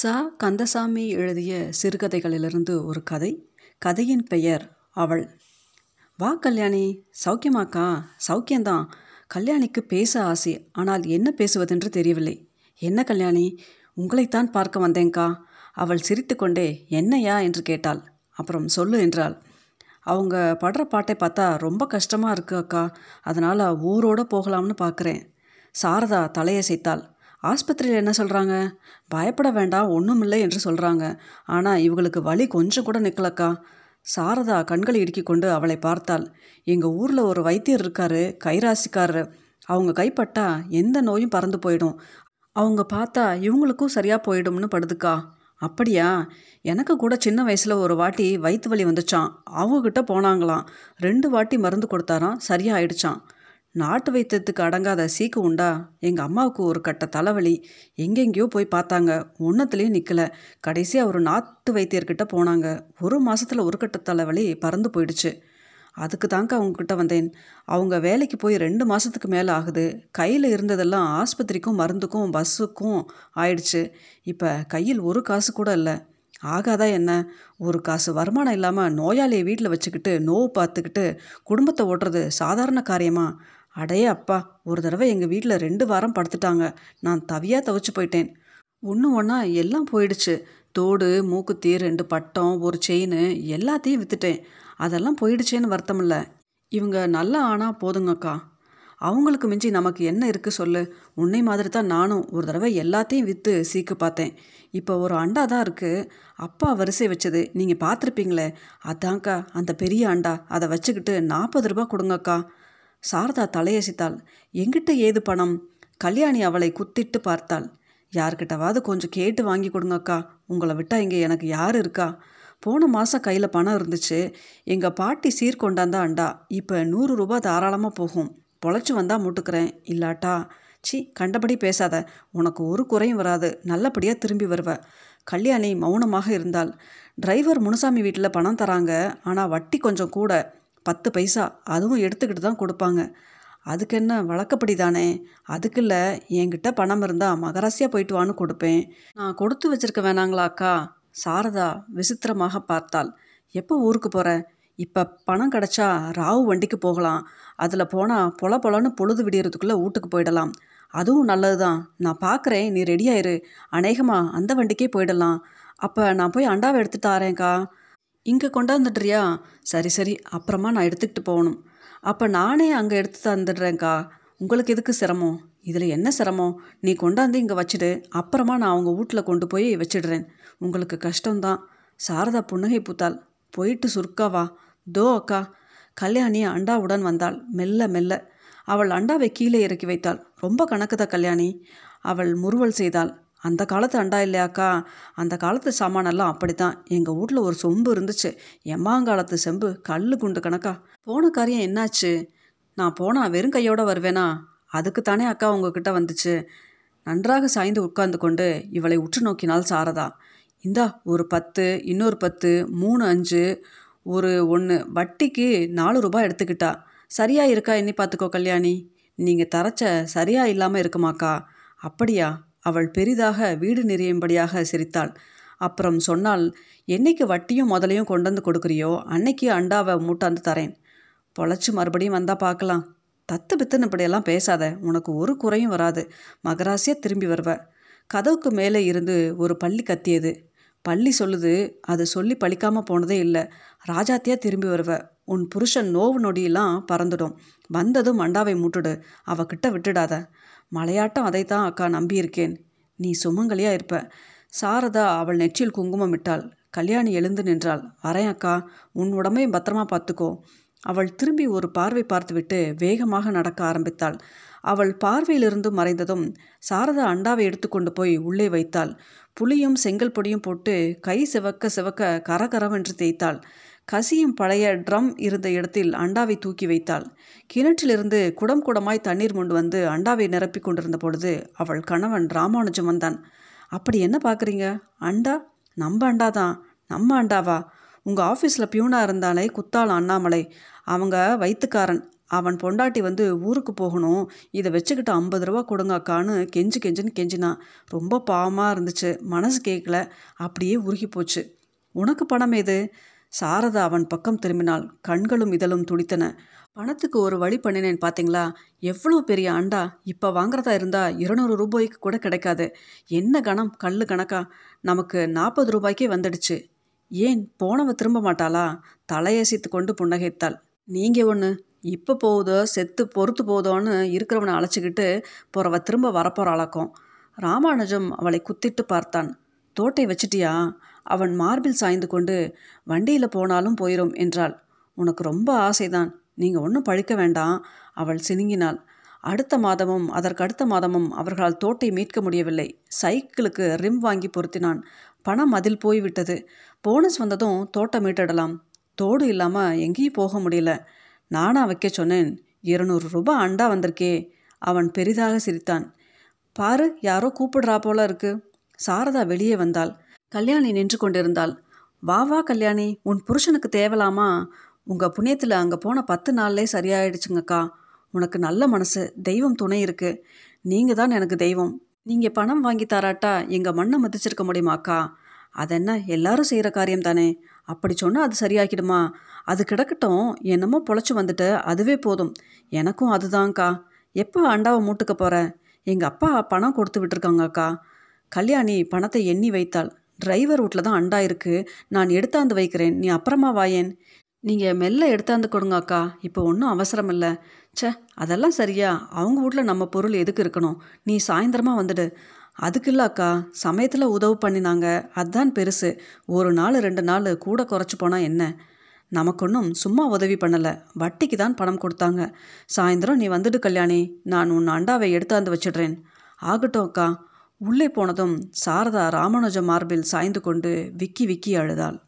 சா கந்தசாமி எழுதிய சிறுகதைகளிலிருந்து ஒரு கதை. கதையின் பெயர் அவள். வா கல்யாணி. சௌக்கியமாக்கா. சௌக்கியந்தான். கல்யாணிக்கு பேச ஆசை. ஆனால் என்ன பேசுவதென்று தெரியவில்லை. என்ன கல்யாணி? உங்களைத்தான் பார்க்க வந்தேன்க்கா அவள் சிரித்துக்கொண்டே என்னையா என்று கேட்டாள். அப்புறம் சொல்லு என்றாள். அவங்க படுற பாட்டை பார்த்தா ரொம்ப கஷ்டமாக இருக்கு அக்கா. அதனால் ஊரோட போகலாம்னு பார்க்குறேன் சாரதா தலையசைத்தாள். ஆஸ்பத்திரியில் என்ன சொல்கிறாங்க பயப்பட வேண்டாம் ஒன்றும் இல்லை என்று சொல்கிறாங்க ஆனால் இவங்களுக்கு வலி கொஞ்சம் கூட நிற்கலக்கா சாரதா கண்களை இடுக்கி கொண்டு அவளை பார்த்தாள். எங்கள் ஊரில் ஒரு வைத்தியர் இருக்காரு கைராசிக்காரரு. அவங்க கைப்பட்டா எந்த நோயும் பறந்து போயிடும். அவங்க பார்த்தா இவங்களுக்கும் சரியாக போயிடும்னு படுதுக்கா. அப்படியா? எனக்கு கூட சின்ன வயசில் ஒரு வாட்டி வயிற்று வலி வந்துச்சான் அவங்கக்கிட்ட போனாங்களாம். ரெண்டு வாட்டி மருந்து கொடுத்தாராம் சரியாக ஆயிடுச்சான் நாட்டு வைத்தியத்துக்கு அடங்காத சீக்கு உண்டா? எங்கள் அம்மாவுக்கு ஒரு கட்ட தலைவலி. எங்கெங்கேயோ போய் பார்த்தாங்க. ஒன்றத்துலேயும் நிற்கல கடைசியாக ஒரு நாட்டு வைத்தியர்கிட்ட போனாங்க. ஒரு மாதத்தில் ஒரு கட்ட தலைவலி பறந்து போயிடுச்சு. அதுக்கு தாங்க அவங்கக்கிட்ட வந்தேன். அவங்க வேலைக்கு போய் ரெண்டு மாதத்துக்கு மேலே ஆகுது. கையில் இருந்ததெல்லாம் ஆஸ்பத்திரிக்கும் மருந்துக்கும் பஸ்ஸுக்கும் ஆயிடுச்சு. இப்போ கையில் ஒரு காசு கூட இல்லை. ஆகாதா என்ன? ஒரு காசு வருமானம் இல்லாமல் நோயாளியை வீட்டில் வச்சுக்கிட்டு நோவு பார்த்துக்கிட்டு குடும்பத்தை ஓட்டுறது சாதாரண காரியமா? அடையே அப்பா ஒரு தடவை எங்கள் வீட்டில் ரெண்டு வாரம் படுத்துட்டாங்க. நான் தவியாக தவிச்சு போயிட்டேன். ஒன்று ஒன்றா எல்லாம் போயிடுச்சு. தோடு மூக்குத்தி ரெண்டு பட்டம் ஒரு செயின் எல்லாத்தையும் விற்றுட்டேன் அதெல்லாம் போயிடுச்சேன்னு வருத்தம் இல்லை இவங்க நல்லா ஆனால் போதுங்கக்கா அவங்களுக்கு மிஞ்சி நமக்கு என்ன இருக்குது சொல்லு. உன்னை மாதிரி தான் நானும் ஒரு தடவை எல்லாத்தையும் விற்று சீக்கு பார்த்தேன். இப்போ ஒரு அண்டா தான் இருக்குது அப்பா வரிசை வச்சது. நீங்கள் பார்த்துருப்பீங்களே. அதான்க்கா அந்த பெரிய அண்டா. அதை வச்சுக்கிட்டு நாற்பது ரூபா கொடுங்கக்கா. சாரதா தலையசித்தாள். எங்கிட்ட ஏது பணம்? கல்யாணி அவளை குத்திட்டு பார்த்தாள். யார்கிட்டவாவது கொஞ்சம் கேட்டு வாங்கி கொடுங்கக்கா. உங்களை விட்டால் இங்கே எனக்கு யார் இருக்கா? போன மாதம் கையில் பணம் இருந்துச்சு. எங்கள் பாட்டி சீர் கொண்டாந்தா அண்டா. இப்போ நூறு ரூபா தாராளமாக போகும். பொழைச்சி வந்தால் முட்டுக்கிறேன். இல்லாட்டா? சி கண்டபடி பேசாத. உனக்கு ஒரு குறையும் வராது. நல்லபடியாக திரும்பி வருவ. கல்யாணி மௌனமாக இருந்தால் டிரைவர் முனுசாமி வீட்டில் பணம் தராங்க. ஆனால் வட்டி கொஞ்சம் கூட. பத்து பைசா அதுவும் எடுத்துக்கிட்டு தான் கொடுப்பாங்க. அதுக்கு என்ன வழக்கப்படி தானே? அதுக்கு இல்லை என்கிட்ட பணம் இருந்தால் மகராசியாக போயிட்டு வான்னு கொடுப்பேன். நான் கொடுத்து வச்சிருக்க வேணாங்களா அக்கா? சாரதா விசித்திரமாக பார்த்தாள். எப்போ ஊருக்கு போகிற இப்போ பணம் கிடச்சா ராவு வண்டிக்கு போகலாம். அதில் போனால் பொல பொலன்னு பொழுது விடியறதுக்குள்ளே வீட்டுக்கு போயிடலாம். அதுவும் நல்லது தான் நான் பார்க்குறேன் நீ ரெடியாயிரு அநேகமாக அந்த வண்டிக்கே போயிடலாம். அப்போ நான் போய் அண்டாவை எடுத்துகிட்டு தாரேன்க்கா இங்கே கொண்டாந்துட்றியா? சரி சரி அப்புறமா நான் எடுத்துக்கிட்டு போகணும். அப்போ நானே அங்கே எடுத்து தந்துடுறேன்க்கா. உங்களுக்கு எதுக்கு சிரமம்? இதில் என்ன சிரமம்? நீ கொண்டாந்து இங்கே வச்சுடு. அப்புறமா நான் அவங்க வீட்டில் கொண்டு போய் வச்சிடுறேன். உங்களுக்கு கஷ்டம்தான். சாரதா புன்னகை பூத்தாள். போயிட்டு சுருக்காவா தோ அக்கா. கல்யாணி அண்டாவுடன் வந்தாள். மெல்ல மெல்ல. அவள் அண்டாவை கீழே இறக்கி வைத்தாள். ரொம்ப கணக்குதா கல்யாணி? அவள் முறுவல் செய்தாள். அந்த காலத்து அண்டா இல்லையாக்கா? அந்த காலத்து சாமானெல்லாம் அப்படித்தான். எங்கள் வீட்டில் ஒரு சொம்பு இருந்துச்சு. எம்மாங்காலத்து செம்பு கல் குண்டு கணக்கா. போன காரியம் என்னாச்சு? நான் போனால் வெறும் கையோடு வருவேனா? அதுக்கு தானே அக்கா உங்ககிட்ட வந்துச்சு. நன்றாக சாய்ந்து உட்கார்ந்து கொண்டு இவளை உற்று நோக்கினால் சாரதா. இந்தா ஒரு பத்து இன்னொரு பத்து மூணு அஞ்சு ஒரு ஒன்று வட்டிக்கு நாலு ரூபாய் எடுத்துக்கிட்டா. சரியாக இருக்கா? எண்ணி பார்த்துக்கோ கல்யாணி. நீங்கள் தரச்ச சரியாக இல்லாமல் இருக்குமாக்கா? அப்படியா? அவள் பெரிதாக வீடு நிறையும்படியாக சிரித்தாள். அப்புறம் சொன்னால் என்னைக்கு வட்டியும் முதலையும் கொண்டு வந்து கொடுக்குறியோ அன்னைக்கு அண்டாவை மூட்டாந்து தரேன். பொழைச்சி மறுபடியும் வந்தால் பார்க்கலாம் தத்து பித்துன்னு இப்படியெல்லாம் பேசாத உனக்கு ஒரு குறையும் வராது. மகராசியாக திரும்பி வருவ. கதவுக்கு மேலே இருந்து ஒரு பள்ளி கத்தியது. பள்ளி சொல்லுது அது சொல்லி பழிக்காமல் போனதே இல்லை. ராஜாத்தியாக திரும்பி வருவ. உன் புருஷன் நோவு நொடியெல்லாம் பறந்துடும். வந்ததும் அண்டாவை மூட்டுடு. அவகிட்ட விட்டுடாத. மலையாட்டம் அதைத்தான் அக்கா நம்பியிருக்கேன். நீ சுமங்கலியாக இருப்ப. சாரதா அவள் நெற்றில் குங்குமம் இட்டாள். கல்யாணி எழுந்து நின்றாள். வரேன் அக்கா. உன் உடம்பையும் பத்திரமா பார்த்துக்கோ. அவள் திரும்பி ஒரு பார்வை பார்த்துவிட்டு வேகமாக நடக்க ஆரம்பித்தாள். அவள் பார்வையிலிருந்து மறைந்ததும் சாரதா அண்டாவை எடுத்துக்கொண்டு போய் உள்ளே வைத்தாள். புளியும் செங்கல் பொடியும் போட்டு கை சிவக்க சிவக்க கரகரவென்று தேய்த்தாள். கசியும் பழைய ட்ரம் இருந்த இடத்தில் அண்டாவை தூக்கி வைத்தாள். கிணற்றிலிருந்து குடம் குடமாய் தண்ணீர் கொண்டு வந்து அண்டாவை நிரப்பி கொண்டிருந்த பொழுது அவள் கணவன் ராமானுஜம் வந்தான். அப்படி என்ன பார்க்குறீங்க? அண்டா? நம்ம அண்டா தான் நம்ம அண்டாவா? உங்கள் ஆஃபீஸில் பியூனாக இருந்தாலே குத்தாள் அண்ணாமலை. அவங்க வயிற்றுக்காரன் அவன் பொண்டாட்டி வந்து ஊருக்கு போகணும். இதை வச்சுக்கிட்டு ஐம்பது ரூபா கொடுங்கக்கான்னு கெஞ்சு கெஞ்சுன்னு கெஞ்சினான் ரொம்ப பாவமாக இருந்துச்சு. மனசு கேட்கல அப்படியே உருகி போச்சு. உனக்கு பணம் எது? சாரதா அவன் பக்கம் திரும்பினாள். கண்களும் இதழும் துடித்தன. பணத்துக்கு ஒரு வழி பண்ணினேன் பார்த்தீங்களா எவ்வளோ பெரிய அண்டா? இப்போ வாங்குறதா இருந்தால் இருநூறு ரூபாய்க்கு கூட கிடைக்காது. என்ன கணம்? கல் கணக்கா? நமக்கு நாற்பது ரூபாய்க்கே வந்துடுச்சு. ஏன்? போனவ திரும்ப மாட்டாளா? தலையசித்து கொண்டு புன்னகைத்தாள். நீங்கள் ஒன்று இப்போ போகுதோ? செத்து பொறுத்து போதோன்னு இருக்கிறவனை அழைச்சிக்கிட்டு போகிறவ திரும்ப வரப்போகிறாளாக்கும் ராமானுஜம் அவளை குத்திட்டு பார்த்தான். தோட்டை வச்சிட்டியா? அவன் மார்பில் சாய்ந்து கொண்டு வண்டியில் போனாலும் போயிரும் என்றாள். உனக்கு ரொம்ப ஆசைதான். நீங்கள் ஒன்றும் பழிக்க வேண்டாம் அவள் சினுங்கினாள். அடுத்த மாதமும் அதற்கடுத்த மாதமும் அவர்களால் தோட்டை மீட்க முடியவில்லை. சைக்கிளுக்கு ரிம் வாங்கி பொருத்தினான். பணம் அதில் போய்விட்டது. போனஸ் வந்ததும் தோட்டம் மீட்டிடலாம். தோடு இல்லாமல் எங்கேயும் போக முடியல. நானா வைக்க சொன்னேன். இருநூறு ரூபாய் அண்டா வந்திருக்கே அவன் பெரிதாக சிரித்தான். பாரு யாரோ கூப்பிடுறா போல இருக்குது சாரதா வெளியே வந்தாள். கல்யாணி நின்று கொண்டிருந்தாள். வா வா கல்யாணி. உன் புருஷனுக்கு தேவலாமா? உங்கள் புண்ணியத்தில் அங்கே போன பத்து நாள்லே சரியாயிடுச்சுங்கக்கா. உனக்கு நல்ல மனசு. தெய்வம் துணை இருக்கு. நீங்கள் தான் எனக்கு தெய்வம். நீங்கள் பணம் வாங்கி தராட்டா எங்கள் மண்ணை மதிச்சிருக்க முடியுமாக்கா? அதென்ன? எல்லாரும் செய்கிற காரியம் தானே. அப்படி சொன்னால் அது சரியாக்கிடுமா அது கிடக்கட்டும். என்னமோ பொழைச்சி வந்துட்டு அதுவே போதும். எனக்கும் அதுதான்க்கா. எப்போ அண்டாவை மூட்டுக்க போகிறேன் எங்கள் அப்பா பணம் கொடுத்து விட்டுருக்காங்கக்கா. கல்யாணி பணத்தை எண்ணி வைத்தாள். டிரைவர் வீட்டில் தான் அண்டா இருக்கு. நான் எடுத்தாந்து வைக்கிறேன். நீ அப்புறமா வாயேன் நீங்கள் மெல்ல எடுத்தாந்து கொடுங்க அக்கா. இப்போ ஒன்றும் அவசரம் இல்லை. ச்சே அதெல்லாம் சரியா. அவங்க வீட்டில் நம்ம பொருள் எதுக்கு இருக்கணும்? நீ சாயந்தரமாக வந்துடு. அதுக்கு இல்லை அக்கா. சமயத்தில் உதவு பண்ணினாங்க. அதுதான் பெருசு. ஒரு நாள் ரெண்டு நாள் கூட குறைச்சி போனால் என்ன? நமக்கு ஒன்றும் சும்மா உதவி பண்ணலை. வட்டிக்கு தான் பணம் கொடுத்தாங்க. சாயந்தரம் நீ வந்துடு கல்யாணி. நான் உன் அண்டாவை எடுத்தாந்து வச்சிடுறேன். ஆகட்டும் அக்கா. உள்ளே போனதும் சாரதா ராமானுஜ மார்பில் சாய்ந்து கொண்டு விக்கி விக்கி அழுதாள்.